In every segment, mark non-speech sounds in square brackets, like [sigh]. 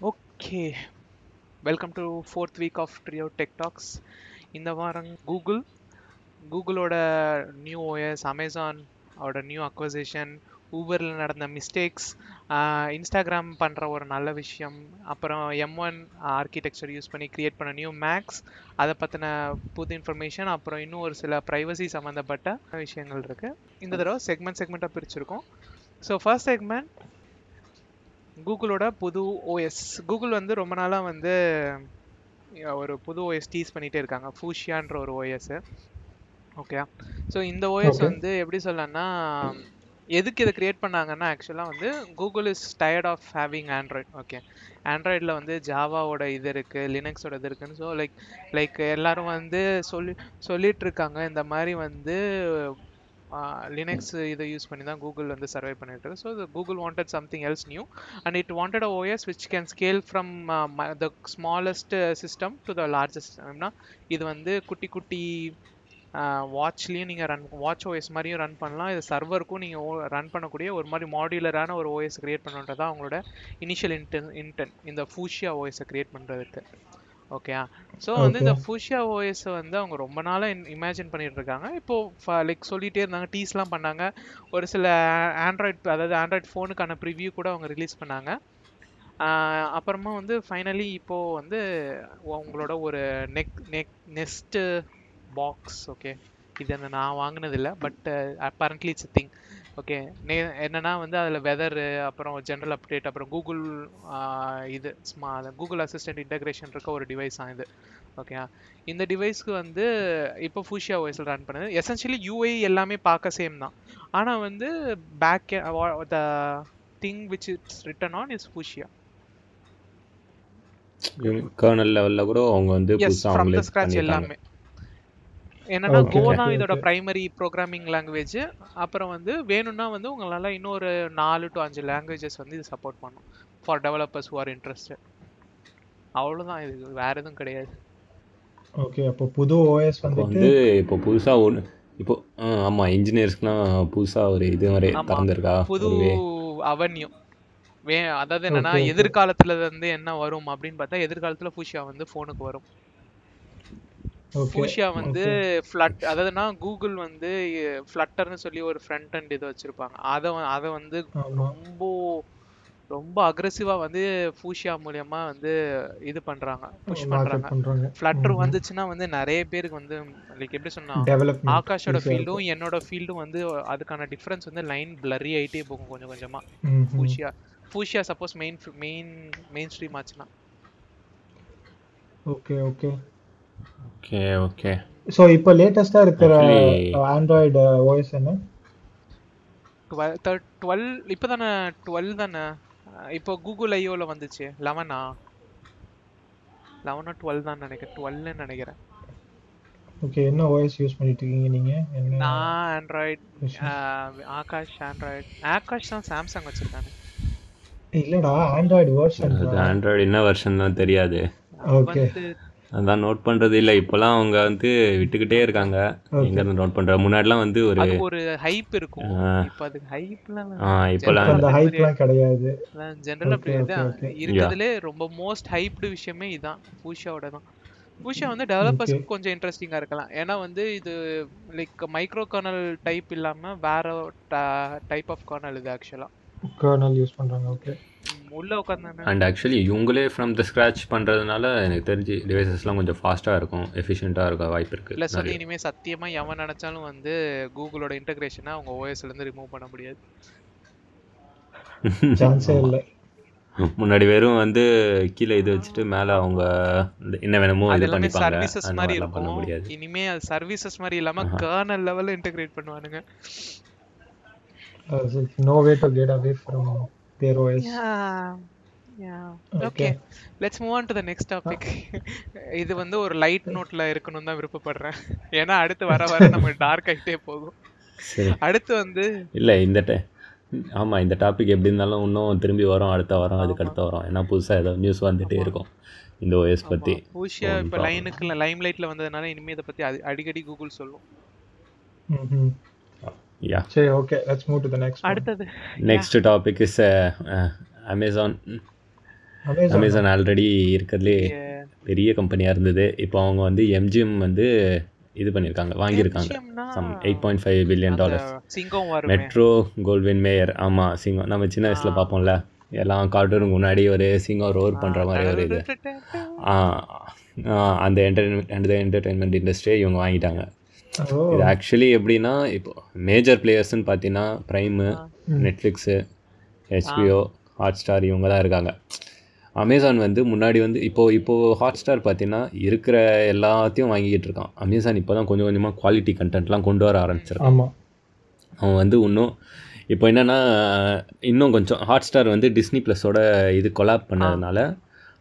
Okay welcome to fourth week of trio tech talks இந்த வாரம் Google கூகுளோட new OS Amazon அவரோட new acquisition ஊபரில் நடந்த மிஸ்டேக்ஸ் இன்ஸ்டாகிராம் பண்ணுற ஒரு நல்ல விஷயம் அப்புறம் எம் ஒன் ஆர்கிடெக்சர் யூஸ் பண்ணி க்ரியேட் பண்ண நியூ மேக்ஸ் அதை பற்றின புது இன்ஃபர்மேஷன் அப்புறம் இன்னும் ஒரு சில ப்ரைவசி சம்மந்தப்பட்ட விஷயங்கள் இருக்குது இந்த தடவை செக்மெண்ட் செக்மெண்ட்டாக பிரிச்சிருக்கோம். ஸோ ஃபர்ஸ்ட் செக்மெண்ட் கூகுளோட புது ஓஎஸ் கூகுள் வந்து ரொம்ப நாளாக வந்து ஒரு புது ஓஎஸ் டீஸ் பண்ணிகிட்டே இருக்காங்க. ஃபூஷியான்ற ஒரு ஓஎஸ் ஓகே ஸோ இந்த ஓஎஸ் வந்து எப்படி சொல்லலாம்னா எதுக்கு இதை கிரியேட் பண்ணாங்கன்னா ஆக்சுவலாக வந்து Google is tired of having Android okay ஆண்ட்ராய்டில் வந்து ஜாவாவோட இது இருக்குது லினக்ஸோட இது இருக்குன்னு ஸோ லைக் லைக் எல்லாரும் வந்து சொல்லி சொல்லிட்டு இருக்காங்க. இந்த மாதிரி வந்து லினக்ஸ் இதை யூஸ் பண்ணி தான் கூகுள் வந்து சர்வை பண்ணிட்டு இருக்கு. So Google wanted something else new and it wanted a OS which can scale from the smallest system to the largest சிஸ்டம்னா இது வந்து குட்டி குட்டி வாட்ச்லேயும் நீங்கள் ரன் வாட்ச் ஓஎஸ் மாதிரியும் ரன் பண்ணலாம். இது சர்வருக்கும் நீங்கள் ரன் பண்ணக்கூடிய ஒரு மாதிரி மாடியுலரான ஒரு ஓஎஸ் கிரியேட் பண்ணுறது அவங்களோட இனிஷியல் இன்டென் இன்டென் இந்த ஃபூஷியா ஓஎஸை கிரியேட் பண்ணுறதுக்கு ஓகேயா ஸோ வந்து இந்த ஃபூஷியா ஓஎஸ் வந்து அவங்க ரொம்ப நாளாக இமேஜின் பண்ணிட்டு இருக்காங்க இப்போ லைக் சொல்லிட்டே இருந்தாங்க டீஸ்லாம் பண்ணாங்க. ஒரு சில ஆண்ட்ராய்ட் அதாவது ஆண்ட்ராய்ட் ஃபோனுக்கான ப்ரிவ்யூ கூட அவங்க ரிலீஸ் பண்ணாங்க. அப்புறமா வந்து ஃபைனலி இப்போது வந்து உங்களோட ஒரு neck neck next box okay இது என்ன நான் வாங்கினதில்லை but apparently it's thing okay. நே என்னன்னா வந்து அதில் வெதரு அப்புறம் ஜென்ரல் அப்டேட் அப்புறம் கூகுள் இது ஸ்மா கூகுள் அசிஸ்டன்ட் இன்டகிரேஷன் இருக்க ஒரு டிவைஸ் தான் இது. ஓகே இந்த டிவைஸ்க்கு வந்து இப்போ ஃபூஷியா ஓஎஸில் ரன் பண்ணுது. எசென்ஷியலி யூஐ எல்லாமே பார்க்க சேம் தான். ஆனால் வந்து back the thing which it's written on is Fuchsia kernel லெவலில் கூட அவங்க வந்து ஃப்ரம் த ஸ்க்ராட்ச் எல்லாமே. என்னன்னா கோ தான் இதோட பிரைமரி ப்ரோக்ராமிங் லாங்குவேஜ் அப்புறம் வந்து வேணும்னா வந்து உங்களால இன்னொரு நாலு டு அஞ்சு லாங்குவேஜஸ் வந்து இது சப்போர்ட் பண்ணும். For developers who are interested அவ்வளோதான் இது வேற எதுவும் கிடையாது. ஓகே அப்போ புது ஓஎஸ் வந்து இப்போ புதுசாக ஒன்று இப்போ ஆமாம் இன்ஜினியர்ஸ்க்குலாம் புதுசாக ஒரு இது மாதிரி திறந்துருக்கா? புது அவன்யூ வே அதாவது என்னன்னா எதிர்காலத்துல வந்து என்ன வரும் அப்படின்னு பார்த்தா எதிர்காலத்துல ஃபூஷியா வந்து ஃபோனுக்கு வரும். ஃபூஷியா வந்து ஃப்ளட் அதாவதுனா கூகுள் வந்து ஃப்ளட்டர்னு சொல்லி ஒரு ஃப்ரண்ட் அண்ட் இது வச்சிருப்பாங்க. அதை அதை வந்து ரொம்ப ரொம்ப அக்ரெசிவா வந்து ஃபூஷியா மூலியமா வந்து இது பண்றாங்க. புஷ் பண்றாங்க. ஃப்ளட்டர் வந்துச்சுன்னா வந்து நிறைய பேருக்கு வந்து லைக் எப்படி சொன்னா ஆகாஷோட ஃபீல்டும் என்னோட ஃபீல்டும் வந்து அதுக்கான டிஃபரன்ஸ் வந்து லைன் பிளரி ஆயிட்டே போகும் கொஞ்சம் கொஞ்சமா. Fuchsia Fuchsia suppose main main mainstream ஆச்சுன்னா. Okay okay okay okay so இப்போ லேட்டஸ்ட்டாக இருக்கிற ஆண்ட்ராய்டு ஓஎஸ் என்ன? டுவெல் இப்போ தானே டுவெல் தானே? இப்போ கூகுள் ஐயோவில் வந்துச்சு. லெவனா லெவனா டுவெல் தான் நினைக்கிறேன். டுவெல்னு நினைக்கிறேன். ஓகே என்ன ஓஎஸ் யூஸ் பண்ணிட்டு இருக்கீங்க நீங்க? என்ன நான் ஆண்ட்ராய்ட் ஆகாஷ் ஆண்ட்ராய்ட் ஆகாஷ் தான் சாம்சங் வச்சிருக்கானே. இல்லடா ஆண்ட்ராய்டு வெர்ஷன் ஆண்ட்ராய்டு என்ன வெர்ஷன் தான் தெரியாது. ஓகே அதான் நோட் பண்றது இல்ல. இப்போலாம் அவங்க வந்து விட்டுக்கிட்டே இருக்காங்க. எங்க இருந்து நோட் பண்ற? முன்னாடிலாம் வந்து ஒரு ஒரு ஹைப் இருக்கும். இப்போ அது ஹைப்லாம் இப்போலாம் அந்த ஹைப்லாம் கிடையாது. ஜெனரல் அப்படி இருக்கிறதுலே ரொம்ப மோஸ்ட் ஹைப்டு விஷயமே இதான். பூஷாவோட தான். பூஷா வந்து டெவலப்பர்ஸ்க்கு கொஞ்சம் இன்ட்ரெஸ்டிங்கா இருக்கலாம். ஏன்னா வந்து இது லைக் மைக்ரோ கர்னல் டைப் இல்லாம வேற டைப் ஆஃப் கர்னல் இது ஆக்சுவலா கர்னல் யூஸ் பண்றாங்க. ஓகே உள்ள உட்கார்ந்தானே அண்ட் ஆக்சுவலி இவங்களே ஃப்ரம் த ஸ்க்ராட்ச் பண்ணுறதுனால எனக்கு தெரிஞ்சு டிவைசஸ்லாம் கொஞ்சம் ஃபாஸ்ட்டாக இருக்கும் எஃபிஷியண்ட்டாக இருக்க வாய்ப்பு இருக்குது இல்லை சொல்லி இனிமேல் சத்தியமாக எவன் நினச்சாலும் வந்து கூகுளோட இன்டகிரேஷனை அவங்க ஓஎஸ்லேருந்து ரிமூவ் பண்ண முடியாது. [laughs] சான்ஸே இல்லை. முன்னாடி வெறும் வந்து கீழே இது வச்சுட்டு மேலே அவங்க என்ன வேணுமோ இது பண்ணிப்பாங்க. சர்வீசஸ் மாதிரி பண்ண முடியாது. இனிமே அது சர்வீசஸ் மாதிரி இல்லாம கர்னல் லெவல்ல இன்டகிரேட் பண்ணுவானுங்க. No way to get away from their OS okay let's move on to the next topic இது வந்து ஒரு லைட் நோட்ல இருக்கணும் தான் விருப்பப்படுறேன். ஏன்னா அடுத்து வர வர நம்ம டார்க் ஆகிட்டே போகும். அடுத்து வந்து இல்லை இந்த டை ஆமாம் இந்த டாபிக் எப்படி இருந்தாலும் இன்னும் திரும்பி வரும் அடுத்த வாரம் அதுக்கு அடுத்த வரும். ஏன்னா புதுசாக ஏதோ நியூஸ் வந்துகிட்டே இருக்கும். இந்த ஓஎஸ் பற்றி பூஷியா இப்போ லைனுக்கு லைம் லைட்டில் வந்ததுனால இனிமேல் இதை பற்றி அடிக்கடி கூகுள் சொல்லும். யா சரி okay let's move to the next அடுத்தது. Next topic is Amazon Amazon already இருக்கிறதுலே. பெரிய கம்பெனியாக இருந்தது. இப்போ அவங்க வந்து எம்ஜிஎம் வந்து இது பண்ணியிருக்காங்க வாங்கியிருக்காங்க. Some eight point five billion dollars சிங்கம் வருமே. மெட்ரோ கோல்வின் மேயர் ஆமாம் சிங்கம். நம்ம சின்ன வயசில் பார்ப்போம்ல எல்லாம் கார்ட்டூனுக்கு முன்னாடி ஒரு சிங்கம் ரோர் பண்ணுற மாதிரி ஒரு இது. அந்த என்டர்டைன்மெண்ட் அந்த என்டர்டைன்மெண்ட் இண்டஸ்ட்ரியை இவங்க வாங்கிட்டாங்க. இது ஆக்சுவலி எப்படின்னா இப்போ மேஜர் பிளேயர்ஸ்னு பார்த்தீங்கன்னா prime Netflix HBO Hotstar இவங்க தான் இருக்காங்க. அமேசான் வந்து முன்னாடி வந்து இப்போது இப்போது ஹாட் ஸ்டார் பார்த்தீங்கன்னா இருக்கிற எல்லாத்தையும் வாங்கிக்கிட்டு இருக்கான். அமேசான் இப்போ தான் கொஞ்சம் கொஞ்சமாக குவாலிட்டி கண்டென்ட்லாம் கொண்டு வர ஆரம்பிச்சிருக்கான். ஆமா. அவன் வந்து இன்னும் இப்போ என்னென்னா இன்னும் கொஞ்சம் ஹாட் ஸ்டார் வந்து டிஸ்னி ப்ளஸோட இது கொலாப் பண்ணதுனால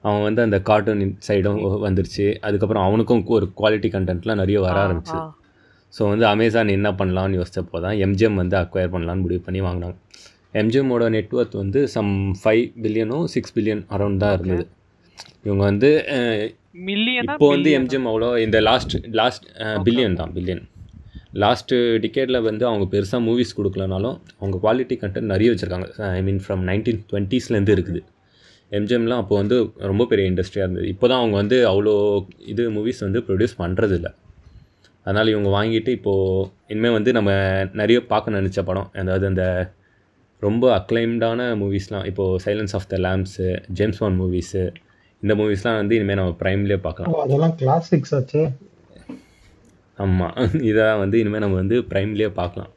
அவன் வந்து அந்த கார்ட்டூன் சைடும் வந்துருச்சு. அதுக்கப்புறம் அவனுக்கும் ஒரு குவாலிட்டி கண்டென்ட்லாம் நிறைய வர ஆரம்பிச்சு. ஸோ வந்து அமேசான் என்ன பண்ணலாம்னு யோசிச்சப்போ தான் எம்ஜிஎம் வந்து அக்வயர் பண்ணலான்னு முடிவு பண்ணி வாங்கினாங்க. எம்ஜிஎம்மோட நெட்ஒர்த் வந்து சம் ஃபைவ் பில்லியனும் சிக்ஸ் பில்லியன் அரௌண்ட் தான் இருந்தது. இவங்க வந்து இப்போ வந்து எம்ஜிஎம் அவ்வளோ இந்த லாஸ்ட் லாஸ்ட் பில்லியன் தான் பில்லியன் லாஸ்ட்டு டிக்கெட்டில் வந்து அவங்க பெருசாக மூவிஸ் கொடுக்கலனாலும் அவங்க குவாலிட்டி கண்டென்ட் நிறைய வச்சுருக்காங்க. ஐ மீன் ஃப்ரம் நைன்டீன் டுவெண்ட்டீஸ்லேருந்து இருக்குது. எம்ஜிஎம்லாம் அப்போ வந்து ரொம்ப பெரிய இண்டஸ்ட்ரியாக இருந்தது. இப்போ தான் அவங்க வந்து அவ்வளோ இது மூவிஸ் வந்து ப்ரொடியூஸ் பண்ணுறதில்ல அதனால் இவங்க வாங்கிட்டு இப்போது இனிமேல் வந்து நம்ம நிறைய பார்க்க நினச்ச படம். அதாவது அந்த ரொம்ப அக்ளைம்டான மூவிஸ்லாம் இப்போது silence of the lambs James Bond movies இந்த மூவிஸ்லாம் வந்து இனிமேல் நம்ம ப்ரைம்லேயே பார்க்கலாம். அதெல்லாம் கிளாசிக்ஸ் ஆச்சு. ஆமாம் இதான் வந்து இனிமேல் நம்ம வந்து ப்ரைம்லேயே பார்க்கலாம்.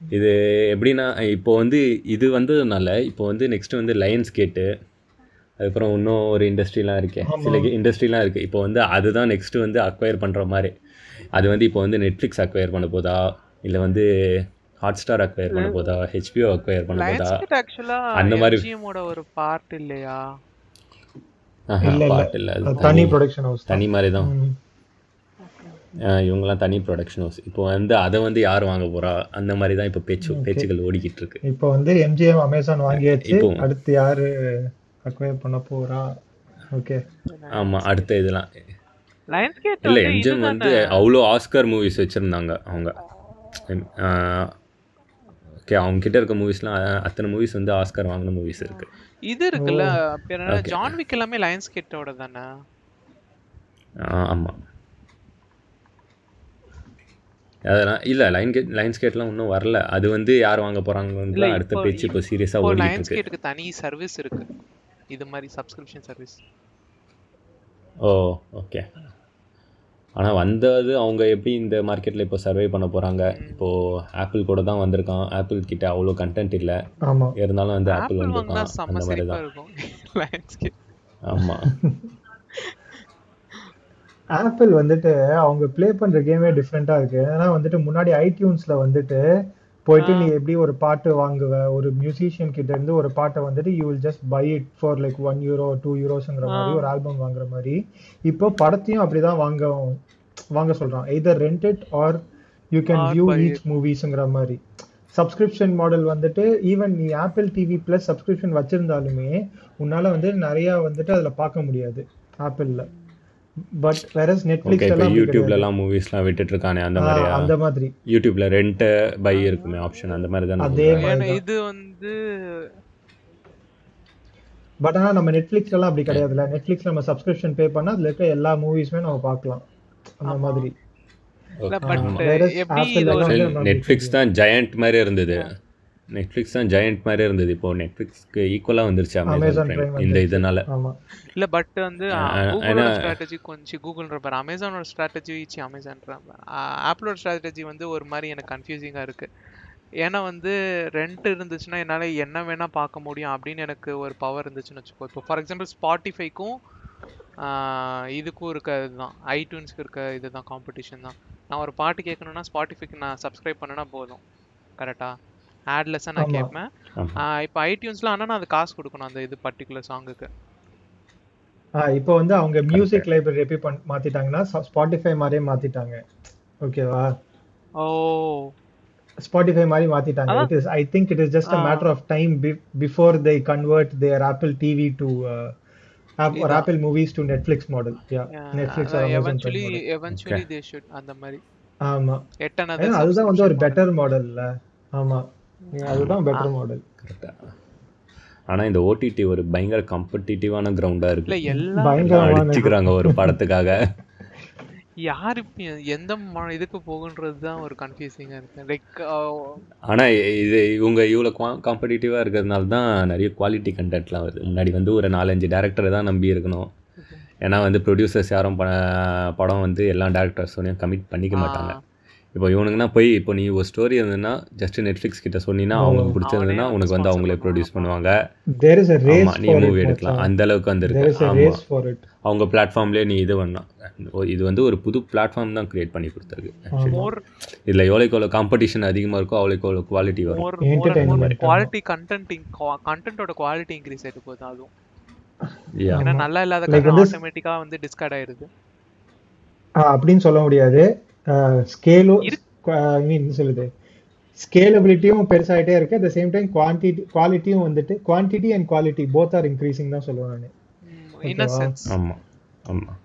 இது எப்படின்னா இப்போ வந்து இது வந்ததுனால இப்போ வந்து நெக்ஸ்ட் வந்து லயன்ஸ் கேட்டு அதுக்கப்புறம் இன்னும் ஒரு இண்டஸ்ட்ரிலாம் இருக்கே. சில இண்டஸ்ட்ரிலாம் இருக்குது இப்போ வந்து அதுதான் நெக்ஸ்ட் வந்து அக்வயர் பண்ணுற மாதிரி. அது வந்து இப்போ வந்து நெட்ஃப்ளிக்ஸ் அக்வயர் பண்ண போதா? இல்லை வந்து ஹாட் ஸ்டார் அக்வயர் பண்ண போதா? ஹெச்பிஓ அக்வயர் பண்ண போதா? அந்த மாதிரி- ஒரு பார்ட் இல்லையா? ஆஹா, இல்ல, தனி ப்ரொடக்ஷன் ஹவுஸ் தனி. மாதிரி தான். இவங்கெல்லாம் தனி ப்ரொடக்ஷன் ஹவுஸ் இப்போ வந்து அதை வந்து யார் வாங்க போகிறா அந்த மாதிரி தான் இப்போ பேச்சு பேச்சுகள் ஓடிக்கிட்டு இருக்கு. இப்போ வந்து எம்ஜிஎம் அமேசான் வாங்கியாச்சு. இப்போ- அடுத்து யாரு அக்வயர் பண்ண போறா? ஓகே. ஆமாம் அடுத்த இதெல்லாம். லயன்ஸ்கேட் இல்லை எம்ஜிஎம் வந்து அவ்வளோ ஆஸ்கர் மூவிஸ் வச்சுருந்தாங்க அவங்க. ஓகே அவங்க கிட்ட இருக்க மூவிஸ்லாம் அத்தனை மூவிஸ் வந்து ஆஸ்கர் வாங்கின மூவிஸ் இருக்கு. இது இருக்குல்ல ஜான் விக் எல்லாமே லயன்ஸ்கேட்டோட தானே? ஆமாம் அதெல்லாம் இல்லை லைன் கேட் லைன்ஸ் கேட்லாம் இன்னும் வரல. அது வந்து யார் வாங்க போகிறாங்கன்னு இல்ல, அடுத்த பேச்சு இப்போ சீரியஸாக இப்போ ஓடிட்டு இருக்கு. லயன்ஸ்கேட்டுக்கு தனி சர்வீஸ் இருக்கு. இது மாதிரி சப்ஸ்கிரிப்ஷன் சர்வீஸ் ஓ ஓகே ஆனால் வந்தது அவங்க எப்படி இந்த மார்க்கெட்டில் இப்போ சர்வே பண்ண போகிறாங்க இப்போது ஆப்பிள் கூட தான் வந்திருக்கான். ஆப்பிள் கிட்ட அவ்வளோ கண்டென்ட் இல்லை. ஆமா. இருந்தாலும் வந்து ஆப்பிள் வந்திருக்கான். அந்த மாதிரி தான் ஆமாம் ஆப்பிள் வந்துட்டு அவங்க ப்ளே பண்ற கேமே டிஃப்ரெண்டா இருக்கு. ஏன்னா வந்துட்டு முன்னாடி ஐடியூன்ஸ்ல வந்துட்டு போயிட்டு நீ எப்படி ஒரு பாட்டு வாங்குவ? ஒரு மியூசிஷியன் கிட்ட இருந்து ஒரு பாட்டை வந்துட்டு you will just buy it for like one euro two யூரோஸ்ங்கிற மாதிரி ஒரு ஆல்பம் வாங்குற மாதிரி. இப்போ படத்தையும் அப்படிதான் வாங்க வாங்க சொல்றான். Either rent it or you can view each மூவிஸ்ங்கிற மாதிரி. சப்ஸ்கிரிப்ஷன் மாடல் வந்துட்டு ஈவன் நீ ஆப்பிள் டிவி பிளஸ் சப்ஸ்கிரிப்ஷன் வச்சிருந்தாலுமே உன்னால வந்து நிறைய வந்துட்டு அதுல பார்க்க முடியாது ஆப்பிள்ல பட் வேற நெட்ஃபிளிக்ஸ் எல்லாம் அப்படி கிடையாது. யூடியூப்லலாம் மூவிஸ்லாம் விட்டுட்டு இருக்கானே அந்த ஆ, மாதிரியா? அந்த மாதிரி. யூடியூப்ல ரெண்ட் பை இருக்குமே ஆப்ஷன் அந்த மாதிரி தானே அதே. மாதிரி. இது வந்து பட் ஆனா நம்ம நெட்ஃபிளிக்ஸ் எல்லாம் அப்படி கிடையாதுல்ல. நெட்ஃபிளிக்ஸ் நம்ம சப்ஸ்கிரிப்ஷன் பே பண்ணா அதுல இருக்க எல்லா மூவிஸுமே நம்ம பார்க்கலாம். அந்த மாதிரி. எல்லாம் நெட்ஃப்ளிக்ஸ் தான் ஜெயண்ட் மாதிரி இருந்தது. நெட்ஃப்ளிக்ஸ் தான் ஜெயண்ட் மாதிரி இருந்தது. இப்போ நெட்ஃப்ளிக்ஸ்க்கு ஈக்குவலாக வந்துருச்சு Amazon அமேசான் பிரைம் இந்த. இதனால. இல்ல பட் வந்து ஸ்ட்ராட்டஜி கொஞ்சம் கூகுள்ன்ற பாரு அமேசானோட ஸ்ட்ராட்டஜி சி அமேசான்ற ஆப்பிளோட ஸ்ட்ராட்டஜி வந்து ஒரு மாதிரி எனக்கு கன்ஃபியூசிங்கா இருக்கு. ஏன்னா வந்து ரெண்ட் இருந்துச்சுன்னா என்னால என்ன வேணா பார்க்க முடியும் அப்படின்னு எனக்கு ஒரு பவர் இருந்துச்சுன்னு வச்சுக்கோ. இப்போ ஃபார் எக்ஸாம்பிள் ஸ்பாட்டிஃபைக்கும் இதுக்கும் இருக்க இதுதான். ஐடியூன்ஸ்க்கு இருக்க இதுதான் காம்படிஷன் தான். நான் ஒரு பாட்டு கேட்கணும்னா ஸ்பாட்டிஃபைக்கு நான் சப்ஸ்கிரைப் பண்ணனா போதும். கரெக்டா ஆட்லெஸ்ஸாக நான். கேட்பேன். இப்போ ஐடியூன்ஸ்ல ஆனால் நான் அது காசு கொடுக்கணும் அந்த இது பர்டிகுலர் சாங்குக்கு இப்போ வந்து அவங்க மியூசிக் லைப்ரரி எப்படி பண்- மாத்திட்டாங்கன்னா ஸ்பாட்டிஃபை மாதிரியே மாத்திட்டாங்க. ஓகேவா ஓ. ஸ்பாட்டிஃபை மாதிரி மாத்திட்டாங்க. It is I think it is just a. Matter of time before they convert their Apple TV to or இதான். Apple movies to Netflix model yeah Netflix or Amazon Prime model eventually they should அந்த மாதிரி. ஆமா. எட்டனது அதுதான் வந்து ஒரு better மாடல்ல ஆமா. அதுதான் பெட்டர் மாடல் கரெக்டாக ஆனால் இந்த ஓடிடி ஒரு பயங்கர காம்படிட்டிவான கிரவுண்டாக இல்ல இருக்கு எல்லாம் அடிச்சுக்கிறாங்க ஒரு படத்துக்காக. யாரு இப்ப எந்த இதுக்கு போகுன்றது தான் ஒரு கன்ஃபியூசிங்கா இருக்கு. லைக் ஆனால் இது இவங்க இவ்வளோ காம்படிட்டிவாக இருக்கிறதுனால தான் நிறைய குவாலிட்டி கண்டென்ட்லாம் வருது. முன்னாடி வந்து ஒரு நாலஞ்சு டேரக்டரை தான் நம்பி இருக்கணும். ஏன்னா வந்து ப்ரொடியூசர்ஸ் யாரும் ப படம் வந்து எல்லா டேரக்டர்ஸோடையும் கமிட் பண்ணிக்க மாட்டாங்க. இப்போ இவனுங்கன்னா போய் இப்போ நீ ஒரு ஸ்டோரி இருந்ததுன்னா ஜஸ்ட் நெட்ஃப்ளிக்ஸ் கிட்ட சொன்னீங்கன்னா அவங்களுக்கு பிடிச்சிருந்ததுன்னா உனக்கு வந்து அவங்களே. ப்ரொடியூஸ் பண்ணுவாங்க. ஆமாம் நீ மூவி எடுக்கலாம். அந்த அளவுக்கு வந்து தேர் இஸ் இருக்கு. a ஆமாம் ரேஸ் ஃபார் இட் அவங்க பிளாட்ஃபார்ம்லேயே நீ இது பண்ணலாம். இது வந்து ஒரு புது பிளாட்ஃபார்ம் தான் கிரியேட் பண்ணி கொடுத்துருக்கு இதில் எவ்வளோக்கு எவ்வளோ காம்படிஷன் அதிகமாக இருக்கோ அவ்வளோக்கு எவ்வளோ குவாலிட்டி வரும். குவாலிட்டி கண்டென்ட் கண்டென்ட்டோட குவாலிட்டி இன்க்ரீஸ் ஆயிட்டு போகுது அதுவும். ஏன்னா. நல்லா இல்லாத கண்டென்ட் வந்து- ஆட்டோமேட்டிக்கா வந்து டிஸ்கார்ட் ஆயிருது அப்படின்னு சொல்ல முடியாது. ஸ்கேலும். ஐ மீன் சொல்லுது ஸ்கேலபிலிட்டியும் பெருசாயிட்டே இருக்கு. At the same time quantity குவாலிட்டியும் வந்துட்டு quantity and quality both are increasing தான் சொல்லுவேன் நான். ஆமாம் ஆமாம்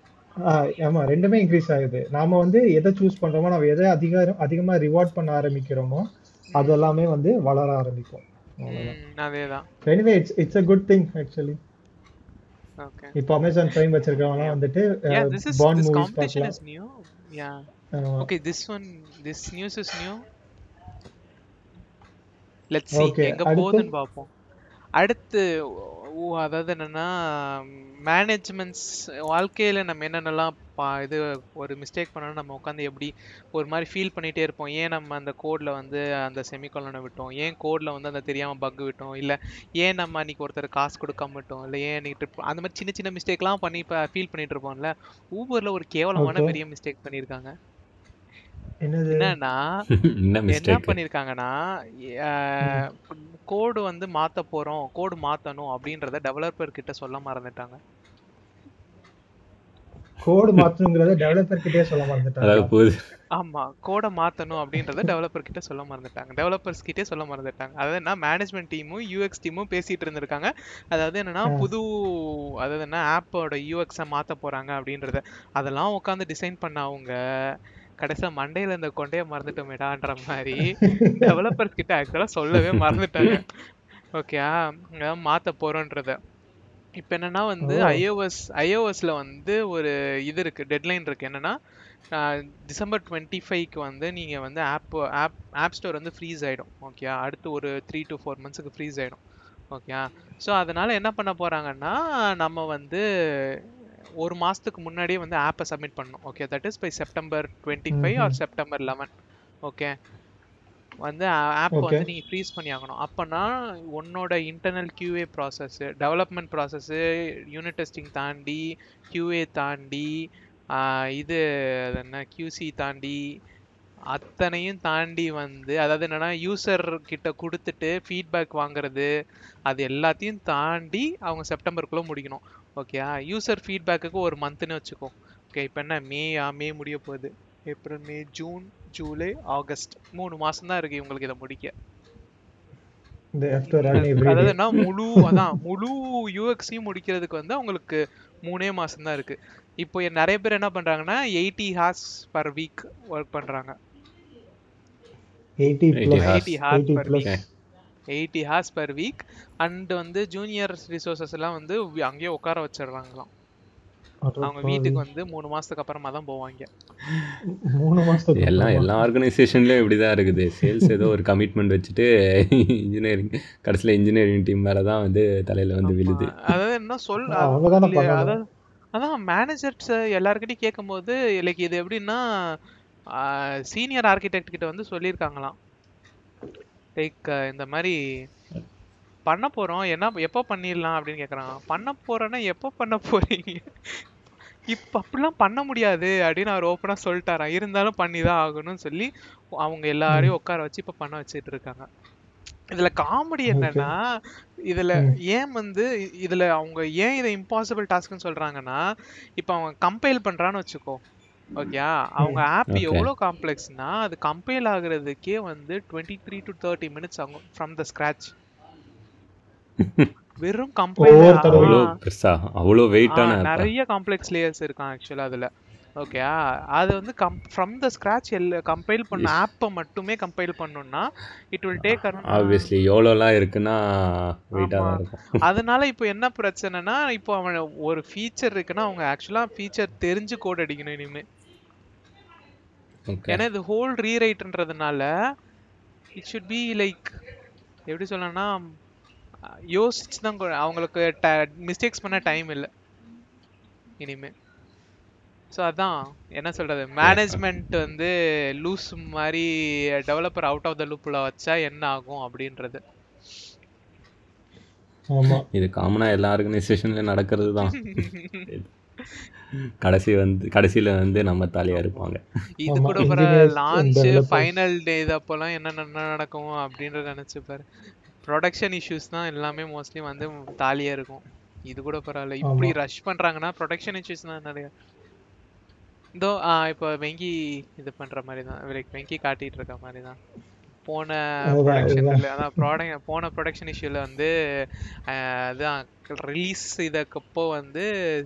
ஆமா ரெண்டுமே இன்க்ரீஸ் ஆகுது. நாம வந்து எதை சூஸ் பண்றோமோ நம்ம எதை அதிக அதிகமா ரிவார்ட் பண்ண ஆரம்பிக்கிறோமோ அது எல்லாமே வந்து வளர ஆரம்பிக்கும். அதேதான். Anyway it's it's a good thing actually okay இப்போ அமேசான் பிரைம் வச்சிருக்கவங்கலாம் வந்துட்டு yeah this is Bond this movies competition பார்க்கலாம். This one this news is new. Let's see Okay, எங்க? போகுதுன்னு பார்ப்போம். அடுத்து ஓ அதாவது என்னன்னா மேனேஜ்மெண்ட்ஸ் வாழ்க்கையில நம்ம என்னென்னலாம் பா இது ஒரு மிஸ்டேக் பண்ணணும் நம்ம உட்காந்து எப்படி ஒரு மாதிரி ஃபீல் பண்ணிட்டே இருப்போம். ஏன் நம்ம அந்த கோட்ல வந்து அந்த செமிகாலனை விட்டோம்? ஏன் கோட்ல வந்து அந்த தெரியாம பக் விட்டோம்? இல்ல ஏன் நம்ம அன்னைக்கு ஒருத்தர் காசு கொடுக்காம விட்டோம்? இல்ல ஏன் அன்னைக்கு trip அந்த மாதிரி சின்ன சின்ன மிஸ்டேக்லாம் பண்ணி இப்போ ஃபீல் பண்ணிட்டு இருப்போம்ல. ஊபர்ல ஒரு கேவலமான. பெரிய மிஸ்டேக் பண்ணியிருக்காங்க என்னன்னா [laughs] என்ன பண்ணிருக்காங்கன்னா கோடு வந்து மாத்த போறோம் கோடு மாத்தணும் அப்படின்றத டெவலப்பர் கிட்ட சொல்ல மறந்துட்டாங்க. கோட் மாத்தணுங்கிறத டெவலப்பர் கிட்டே சொல்ல அதாவது மறந்துட்டாங்க ஆமா கோடை மாத்தணும் அப்படின்றத டெவலப்பர் கிட்ட சொல்ல மறந்துட்டாங்க. டெவலப்பர்ஸ் கிட்டே சொல்ல மறந்துட்டாங்க. அதாவது என்ன மேனேஜ்மெண்ட் டீமும் யூஎக்ஸ் டீமும் பேசிட்டு இருந்திருக்காங்க. அதாவது என்னன்னா. புது அதாவது என்ன ஆப்போட யூஎக்ஸை மாத்த போறாங்க அப்படின்றத. அதெல்லாம் உட்காந்து டிசைன் பண்ண அவங்க கடைசியா மண்டையில இந்த கொண்டைய மறந்துட்டோமேடான்ற மாதிரி [laughs] டெவலப்பர்ஸ் கிட்ட ஆக்சுவலா சொல்லவே மறந்துட்டாங்க. ஓகே மாத்த போறோன்றத. இப்போ என்னன்னா வந்து. ஐஓஎஸ் ஐஓஎஸ்ல வந்து ஒரு இது இருக்கு டெட்லைன் இருக்கு. என்னன்னா டிசம்பர் டுவெண்ட்டி ஃபைவ்க்கு வந்து நீங்கள் வந்து ஆப் ஆப் ஆப் ஸ்டோர் வந்து ஃப்ரீஸ் ஆகிடும் ஓகே அடுத்து ஒரு த்ரீ டு ஃபோர் மந்த்ஸுக்கு ஃப்ரீஸ் ஆகிடும் ஓகே ஸோ அதனால என்ன பண்ண போகிறாங்கன்னா நம்ம வந்து ஒரு மாதத்துக்கு முன்னாடியே வந்து ஆப்பை சப்மிட் பண்ணணும். Okay that is by September twenty five or September eleven okay வந்து ஆப். வந்து நீங்கள் ஃப்ரீஸ் பண்ணி ஆகணும். அப்போனா உன்னோட internal QA process development process unit testing தாண்டி QA தாண்டி இது என்ன QC தாண்டி அத்தனையும் தாண்டி வந்து அதாவது என்னன்னா யூசர் கிட்ட கொடுத்துட்டு ஃபீட்பேக் வாங்குறது அது எல்லாத்தையும் தாண்டி அவங்க செப்டம்பருக்குள்ள முடிக்கணும். ஓகே யூசர் ஃபீட்பேக்குக்கு ஒரு மந்த்னு வச்சுக்கோ. ஓகே இப்போ என்ன மேயா மே முடிய போகுது. April May June July August மூணு மாசம் தான் இருக்கு இவங்களுக்கு இதை முடிக்க. they have to run every அதாவது day என்ன முழு அதான் முழு யூஎக்ஸையும் முடிக்கிறதுக்கு வந்து அவங்களுக்கு மூணே மாசம் தான் இருக்கு. இப்போ நிறைய பேர் என்ன பண்றாங்கன்னா eighty hours per week work பண்றாங்க. 80 80 plus hours. Eighty hours 80 per plus. Week eighty hours per week. And வந்து ஜூனியர் ரிசோர்சஸ் எல்லாம் வந்து அங்கேயே உட்கார வச்சிடுறாங்களாம். அவங்க வீட்டுக்கு வந்து மூணு மாசத்துக்கு அப்புறமா தான் போவாங்க. மூணு மாசத்துக்கு எல்லாம். எல்லா ஆர்கனைசேஷன்லேயும் இப்படி தான் இருக்குது. சேல்ஸ் ஏதோ ஒரு கமிட்மெண்ட் வச்சுட்டு இன்ஜினியரிங் கடைசியில் இன்ஜினியரிங் டீம் மேலே தான் வந்து தலையில் வந்து விழுது. அதாவது என்ன சொல். அதாவது அதான் மேனேஜர்ஸ் எல்லாருக்கிட்டையும் கேட்கும்போது லைக் இது எப்படின்னா சீனியர் ஆர்கிடெக்ட் கிட்ட வந்து சொல்லியிருக்காங்களாம். லைக் இந்த மாதிரி பண்ண போறோம். என்ன எப்போ பண்ணிடலாம் அப்படின்னு கேக்குறாங்க பண்ண போறேன்னா எப்போ பண்ண போறீங்க? இப்ப அப்படிலாம் பண்ண முடியாது அப்படின்னு அவர் ஓப்பனா சொல்லிட்டாராம் இருந்தாலும் பண்ணி தான் ஆகணும்னு சொல்லி அவங்க எல்லாரையும் உட்கார வச்சு இப்ப பண்ண வச்சுட்டு இருக்காங்க. இதுல காமெடி என்னன்னா இதுல. ஏன் வந்து இதுல அவங்க ஏன் இதை இம்பாசிபிள் டாஸ்க்னு சொல்றாங்கன்னா இப்ப அவன் கம்பைல் பண்றான்னு வச்சுக்கோ. ஓகே. அவங்க ஆப் Okay. எவ்வளவு காம்ப்ளெக்ஸ்னா அது கம்பைல் ஆகுறதுக்கே வந்து twenty three to thirty minutes ஆகும் ஃப்ரம் த ஸ்கிராச் வெறும் கம்பைல் அவ்வளோ பெருசா? அவ்வளோ வெயிட்டான நிறைய காம்ப்ளெக்ஸ் லேயர்ஸ் இருக்கும் ஆக்சுவலா அதுல. ஓகே அது வந்து கம் ஃப்ரம் த ஸ்க்ராட்ச் எல் கம்பைல் பண்ண ஆப்பை மட்டுமே கம்பைல் பண்ணோம்னா இட் வில் டேக் ஆப்வியஸ்லி எவ்வளோலாம் இருக்குன்னா வெயிட்டாக இருக்கும். [laughs] அதனால இப்போ என்ன பிரச்சனைனா இப்போ அவன் ஒரு ஃபீச்சர் இருக்குன்னா அவங்க ஆக்சுவலா ஃபீச்சர் தெரிஞ்சு கோட் அடிக்கணும் இனிமே. ஓகே ஏன்னா இது ஹோல் ரீரைட்ன்றதுனால இட் ஷுட் பி லைக் எப்படி சொல்லணும்னா யோசிச்சு தான் அவங்களுக்கு மிஸ்டேக்ஸ் பண்ண டைம் இல்லை. இனிமே. ஸோ அதான். என்ன சொல்றது? மேனேஜ்மெண்ட் வந்து லூஸ் மாதிரி டெவலப்பர் அவுட் ஆஃப் த லூப்பில் வச்சா என்ன ஆகும் அப்படின்றது. ஆமா. இது காமனாக எல்லா ஆர்கனைசேஷன்லையும் நடக்கிறது தான். [laughs] கடைசி வந்து கடைசியில் வந்து நம்ம தாலியாக இருப்பாங்க. இது கூட and லான்ச். ஃபைனல் டே இது அப்போலாம் என்னென்ன நடக்கும் அப்படின்றத நினைச்சு பாரு. ப்ரொடக்ஷன் இஷ்யூஸ் தான் எல்லாமே மோஸ்ட்லி வந்து தாலியா இருக்கும். இது கூட பரவாயில்ல. இப்படி. ரஷ் பண்றாங்கன்னா ப்ரொடக்ஷன் இஷ்யூஸ் தான் நிறைய இதோ இப்போ வெங்கி இது பண்ற மாதிரி தான் லைக் வெங்கி காட்டிட்டு இருக்க மாதிரி தான் போன ப்ரொடக்ஷன்ல அதான் ப்ராடக்ட் போன ப்ரொடக்ஷன் இஷ்யூல வந்து அதான் ரிலீஸ் இதக்கப்போ வந்து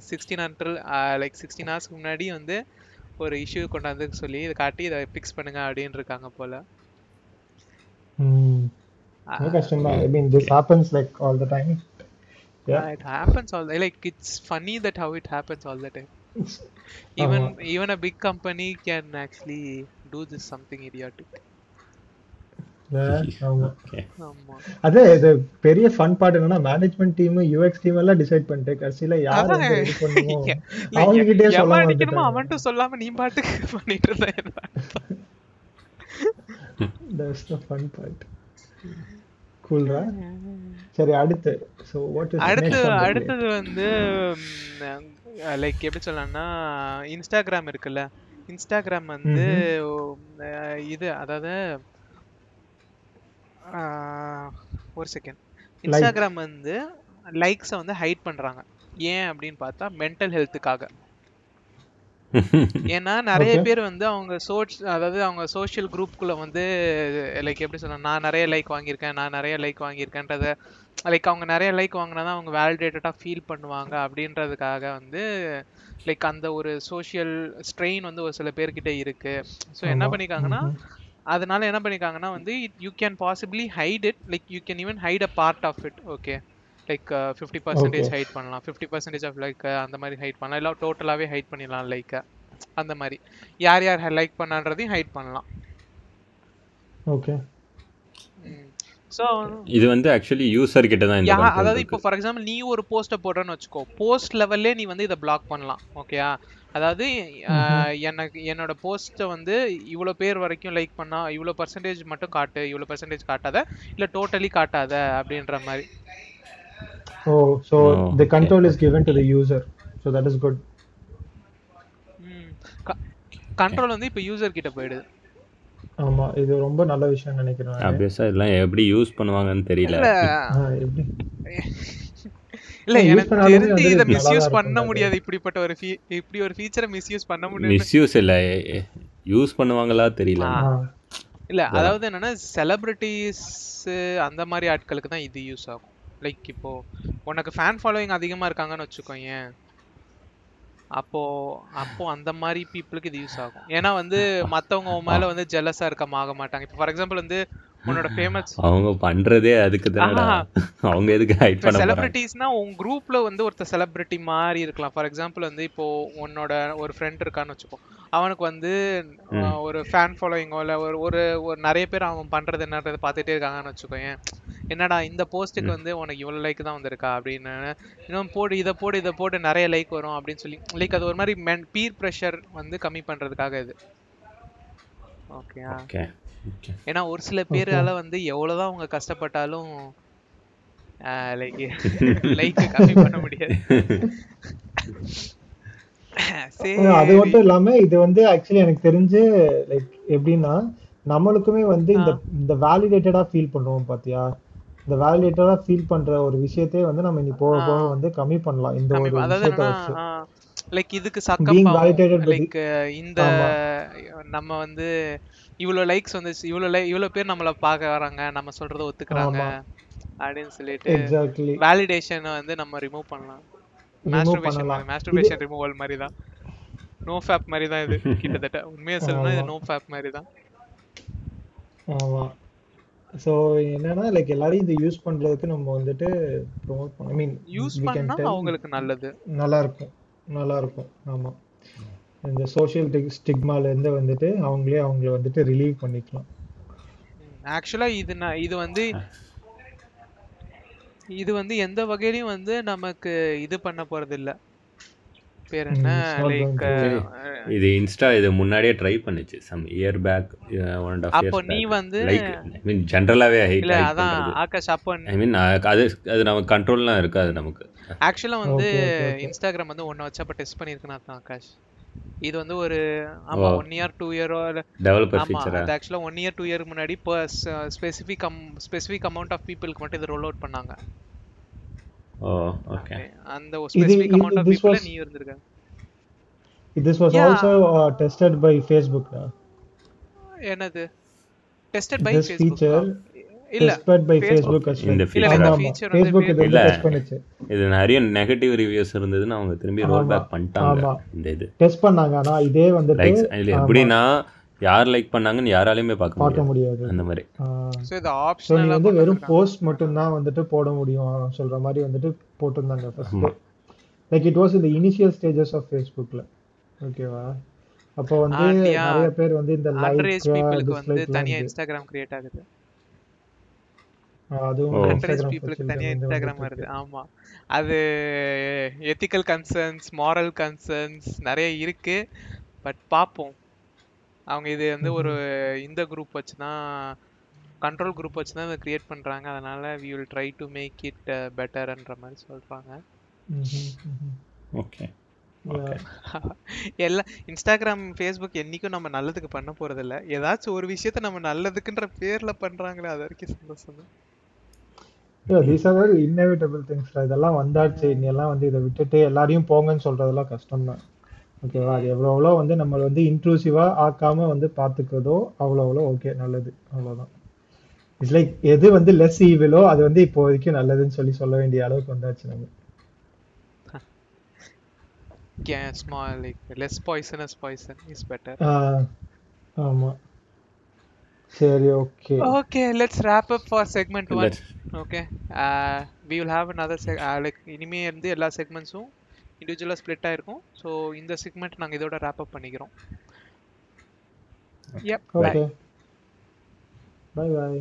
சிக்ஸ்டீன் ஹண்ட்ரட் லைக் சிக்ஸ்டீன் ஹவர்ஸ்க்கு முன்னாடி வந்து ஒரு இஷ்யூ கொண்டாந்து சொல்லி இதை காட்டி இதை ஃபிக்ஸ் பண்ணுங்க அப்படின்னு இருக்காங்க போல. கஷ்டம் தான் I mean this happens like all the time it happens all like it's funny that how it happens all the time even even a big company can actually do this something idiotic [laughs] அதே இது பெரிய fun part என்னன்னா management team UX team எல்லாம் decide பண்ணிட்டு கடைசியில யார் ready பண்ணுமோ அவங்க கிட்டே சொல்லாம வந்துட்டாங்க. அவன்கிட்ட சொல்லாம நீ பாட்டுக்கு பண்ணிட்டு இருந்த? தட்ஸ் த ஃபன் பார்ட் கூல்ரா சரி அடுத்து. சோ வாட் இஸ் அடுத்து அடுத்தது வந்து லைக் எப்படி சொல்லலாம்னா இன்ஸ்டாகிராம் இருக்குல்ல. இன்ஸ்டாகிராம் வந்து இது அதாவது ஒரு செகண்ட் இன்ஸ்டாகிராம் வந்து லைக்ஸை வந்து ஹைட் பண்றாங்க. ஏன் அப்படின்னு பார்த்தா மென்டல் ஹெல்த்துக்காக [laughs] ஏன்னா நிறைய. பேர் வந்து அவங்க சோச் அதாவது அவங்க சோஷியல் குரூப்குள்ள வந்து லைக் எப்படி சொல்ல நான் நிறைய லைக் வாங்கியிருக்கேன் நான் நிறைய லைக் வாங்கியிருக்கேன்றத லைக் அவங்க நிறைய லைக் வாங்கினா தான் அவங்க வேலிடேட்டடாக ஃபீல் பண்ணுவாங்க அப்படின்றதுக்காக வந்து லைக் அந்த ஒரு சோஷியல் ஸ்ட்ரெயின் வந்து ஒரு சில பேர்கிட்ட இருக்கு. ஸோ என்ன ஆமா. அதனால என்ன பண்ணிருக்காங்கன்னா வந்து you can possibly hide it like you can even hide a part of it okay like fifty percentage. Hide பண்ணலாம். ஃபிஃப்டி பர்சன்டேஜ் ஆஃப் லைக் அந்த மாதிரி ஹைட் பண்ணலாம். இல்லை டோட்டலாகவே ஹைட் பண்ணிடலாம் லைக்கை அந்த மாதிரி. யார் யார் லைக் பண்ணான்றதையும் ஹைட் பண்ணலாம். ஓகே ஸோ இது வந்து ஆக்சுவலி யூசர் கிட்ட தான் அதாவது. இப்போ ஃபார் எக்ஸாம்பிள் நீ ஒரு போஸ்ட்டை போடுறேன்னு வச்சுக்கோ. போஸ்ட் லெவல்லே நீ வந்து இதை பிளாக் பண்ணலாம் ஓகேயா அதாவது எனக்கு என்னோட போஸ்ட்டை வந்து இவ்வளோ பேர் வரைக்கும் லைக் பண்ணா இவ்வளோ பர்சன்டேஜ் மட்டும் காட்டு இவ்வளோ பர்சன்டேஜ் காட்டாத இல்லை டோட்டலி காட்டாத அப்படின்ற மாதிரி. ஓ so Oh, the. Control is given to the user. So that is good. Control வந்து இப்போ யூசர் கிட்ட போயிடுது. ஆமா இது ரொம்ப நல்ல விஷயம் நினைக்கிறேன் நானு. ஆப்வியஸா இதெல்லாம் எப்படி யூஸ் பண்ணுவாங்கன்னு தெரியல. இல்ல. எனக்கு தெரிஞ்சு இதை மிஸ்யூஸ் பண்ண முடியாது. இப்படிப்பட்ட ஒரு இப்படி ஒரு ஃபீச்சரை மிஸ்யூஸ் பண்ண முடியாது. மிஸ்யூஸ் இல்லை. யூஸ் பண்ணுவாங்களா தெரியல. இல்ல அதாவது என்னன்னா செலிபிரிட்டிஸ் அந்த மாதிரி ஆட்களுக்கு தான் இது யூஸ் ஆகும். லைக் இப்போ உனக்கு ஃபேன் ஃபாலோயிங் அதிகமா இருக்காங்கன்னு வச்சுக்கோங்க அப்போ அப்போ அந்த மாதிரி பீப்புளுக்கு இது யூஸ் ஆகும். ஏன்னா வந்து மத்தவங்க உன் மேல வந்து ஜெலஸா இருக்க ஆக மாட்டாங்க. இப்போ ஃபார் எக்ஸாம்பிள் வந்து உன்னோட ஃபேமஸ் அவங்க பண்றதே அதுக்கு தானடா. அவங்க எதுக்கு ஹைட் பண்ண செலிபிரிட்டிஸ்னா உன் குரூப்ல வந்து ஒருத்தர் செலிபிரிட்டி மாதிரி இருக்கலாம். ஃபார் எக்ஸாம்பிள் வந்து இப்போ உன்னோட ஒரு ஃப்ரெண்ட் இருக்கான்னு வச்சுக்கோ. அவனுக்கு வந்து ஒரு ஃபேன் ஃபாலோயிங்கோ இல்லை ஒரு ஒரு ஒரு நிறைய பேர் அவன் பண்றது என்னன்றதை பார்த்துட்டே இருக்காங்கன்னு வச்சுக்கோயேன். என்னடா இந்த போஸ்ட்டுக்கு வந்து உனக்கு இவ்வளோ லைக் தான் வந்திருக்கா அப்படின்னு. இன்னும் போடு இதை போடு இதை போடு நிறைய லைக் வரும் அப்படின்னு சொல்லி. லைக் அது ஒரு மாதிரி மென் பீர் ப்ரெஷர் வந்து கம்மி பண்றதுக்காக இது. ஓகே ஓகே ஓகே ஏன்னா ஒரு சில பேரால வந்து எவ்வளவுதான் அவங்க கஷ்டப்பட்டாலும் லைக் லைக் கம்மி பண்ண முடியாது. சரி. அது மட்டும் இல்லாம இது வந்து ஆக்சுவலி எனக்கு தெரிஞ்சு லைக் எப்படின்னா நம்மளுக்குமே வந்து இந்த இந்த வேலிடேட்டடா ஃபீல் பண்ணுவோம் பாத்தியா? இந்த வேலிடேட்டடா ஃபீல் பண்ற ஒரு விஷயத்தையே வந்து நம்ம இனி போக போக வந்து கம்மி பண்ணலாம். இந்த ஒரு விஷயத்தை வச்சு. லைக் இதுக்கு சக்கம் லைக் இந்த நம்ம வந்து இவ்வளவு லைக்ஸ் வந்து இவ்வளவு இவ்வளவு பேர் நம்மள பார்க்க வராங்க நம்ம சொல்றத ஒத்துக்குறாங்க. அப்படின்னு சொல்லிட்டு வேலிடேஷனை வந்து நம்ம ரிமூவ் பண்ணலாம். மாஸ்டர்பேஷன் மாஸ்டர்பேஷன் ரிமூவல் மாதிரி தான் நோ ஃபேப் மாதிரி தான் இது [laughs] கிட்டத்தட்ட. உண்மையா சொல்லணும்னா இது நோ ஃபேப் மாதிரி தான் ஆமா. ஸோ என்னன்னா லைக் எல்லாரையும் இது யூஸ் பண்றதுக்கு நம்ம வந்துட்டு ப்ரோமோட் பண்ண ஐ மீன் யூஸ் பண்ணா அவங்களுக்கு நல்லது. நல்லா இருக்கும் நல்லா இருக்கும் ஆமா. இந்த சோஷியல் ஸ்டிக்மால இருந்து வந்துட்டு அவங்களே அவங்கள வந்துட்டு ரிலீவ் பண்ணிக்கலாம். ஆக்சுவலா இது நான் இது வந்து இது வந்து எந்த வகையிலயும் வந்து நமக்கு இது பண்ண போறது இல்ல பேர் என்ன? லைக் இது இன்ஸ்டா இது முன்னாடியே ட்ரை பண்ணுச்சு. Some year back one and அப்போ நீ வந்து லைக் ஐ மீன் ஜென்ரலாகவே ஹைட் இல்ல அதான் ஆகாஷ் அப்போ ஐ மீன் அது அது நமக்கு கண்ட்ரோல்லாம் இருக்காது நமக்கு. ஆக்சுவலா வந்து. இன்ஸ்டாகிராம் வந்து ஒன்னு வச்சப்ப டெஸ்ட் பண்ணிருக்கேன் அதான் ஆகாஷ். இது வந்து ஒரு ஆமா. ஒன் இயர் டூ இயரோ டெவலப்பர் ஆமா அது ஆக்சுவலா ஒன் இயர் டூ இயருக்கு முன்னாடி கம் ஸ்பெசிஃபிக் அமௌண்ட் ஆஃப் பீப்புளுக்கு மட்டும் இது ரோல் அவுட் பண்ணாங்க. ஓ ஓகே அந்த ஸ்பெசிஃபிக் இது- amount of this people was- நீ இருந்திருக்க. This was Yeah. Also tested by Facebook என்னது? டெஸ்டட் பை This ஃபேஸ்புக் இல்ல பை Facebook. இந்த இது இல்ல. டெஸ்ட் பண்ணுச்சு. இது நிறைய நெகட்டிவ் ரிவ்யூஸ் இருந்ததுன்னு அவங்க திரும்பி ரோல். பேக் பண்ணிட்டாங்க. இந்த இது. டெஸ்ட் பண்ணாங்க ஆனா இதே வந்துட்டு எப்படின்னா யார் லைக் பண்ணாங்கன்னு யாராலையுமே பார்க்க பார்க்க முடியாது. அந்த மாதிரி. சோ இது ஸோ நீ ஆப்ஷனலா வந்து வெறும் போஸ்ட் மட்டும்தான் வந்துட்டு போட முடியும் சொல்ற மாதிரி வந்துட்டு போட்டிருந்தாங்க ஃபர்ஸ்ட் லைக் இட் வாஸ் இந்த இனிஷியல் ஸ்டேஜஸ் ஆஃப் ஃபேஸ்புக்ல ஓகேவா அப்போ வந்து நிறைய பேர் வந்து இந்த லைக் பீப்புளுக்கு வந்து தனியா இன்ஸ்டாகிராம் கிரியேட் ஆகுது. அதுவும் தனியா இன்ஸ்டாகிராம் வருது. ஆமா. அது எத்திக்கல் கன்சர்ன்ஸ் மாரல் கன்சர்ன்ஸ் நிறைய இருக்கு. பட் பார்ப்போம் அவங்க இது வந்து ஒரு இந்த குரூப் வச்சு தான் கண்ட்ரோல் குரூப் வச்சு தான் இதை கிரியேட் பண்றாங்க. அதனால we will try to make it பெட்டர்ன்ற மாதிரி சொல்றாங்க. ஓகே. எல்லாம் இன்ஸ்டாகிராம் ஃபேஸ்புக் என்னைக்கும் நம்ம நல்லதுக்கு பண்ண போறதில்ல. ஏதாச்சும் ஒரு விஷயத்த நம்ம நல்லதுக்குன்ற பேர்ல பண்றாங்களே அது வரைக்கும் சந்தோஷம் தான் தீஸ் ஆர் இன்னெவிட்டபிள் திங்ஸ் இதெல்லாம் வந்தாச்சு. நீ எல்லாம் வந்து இதை விட்டுட்டு எல்லாரையும் போங்கன்னு சொல்றதெல்லாம் கஷ்டம் தான் ஓகேவா அது எவ்வளோ எவ்வளோ வந்து நம்ம வந்து இன்க்ளூசிவா ஆக்காம வந்து பார்த்துக்கிறதோ அவ்வளோ அவ்வளோ ஓகே நல்லது. அவ்வளோதான். இட்ஸ் லைக் எது வந்து லெஸ் ஈவிலோ அது வந்து இப்போதைக்கு நல்லதுன்னு சொல்லி சொல்ல வேண்டிய அளவுக்கு வந்தாச்சு நம்ம. Small like less poisonous poison is better ஆஹ் ஆமா. சரி okay Okay, let's wrap up for segment one. Let's- Okay, uh, we will have another seg uh, like இனிமே வந்து எல்லா செக்மெண்ட்ஸும் இண்டிவிஜுவலாக ஸ்ப்ளிட் ஆயிருக்கும் ஸோ இந்த செக்மெண்ட் நாங்கள் இதோட wrap up பண்ணிக்கிறோம் Yep, bye. Okay bye bye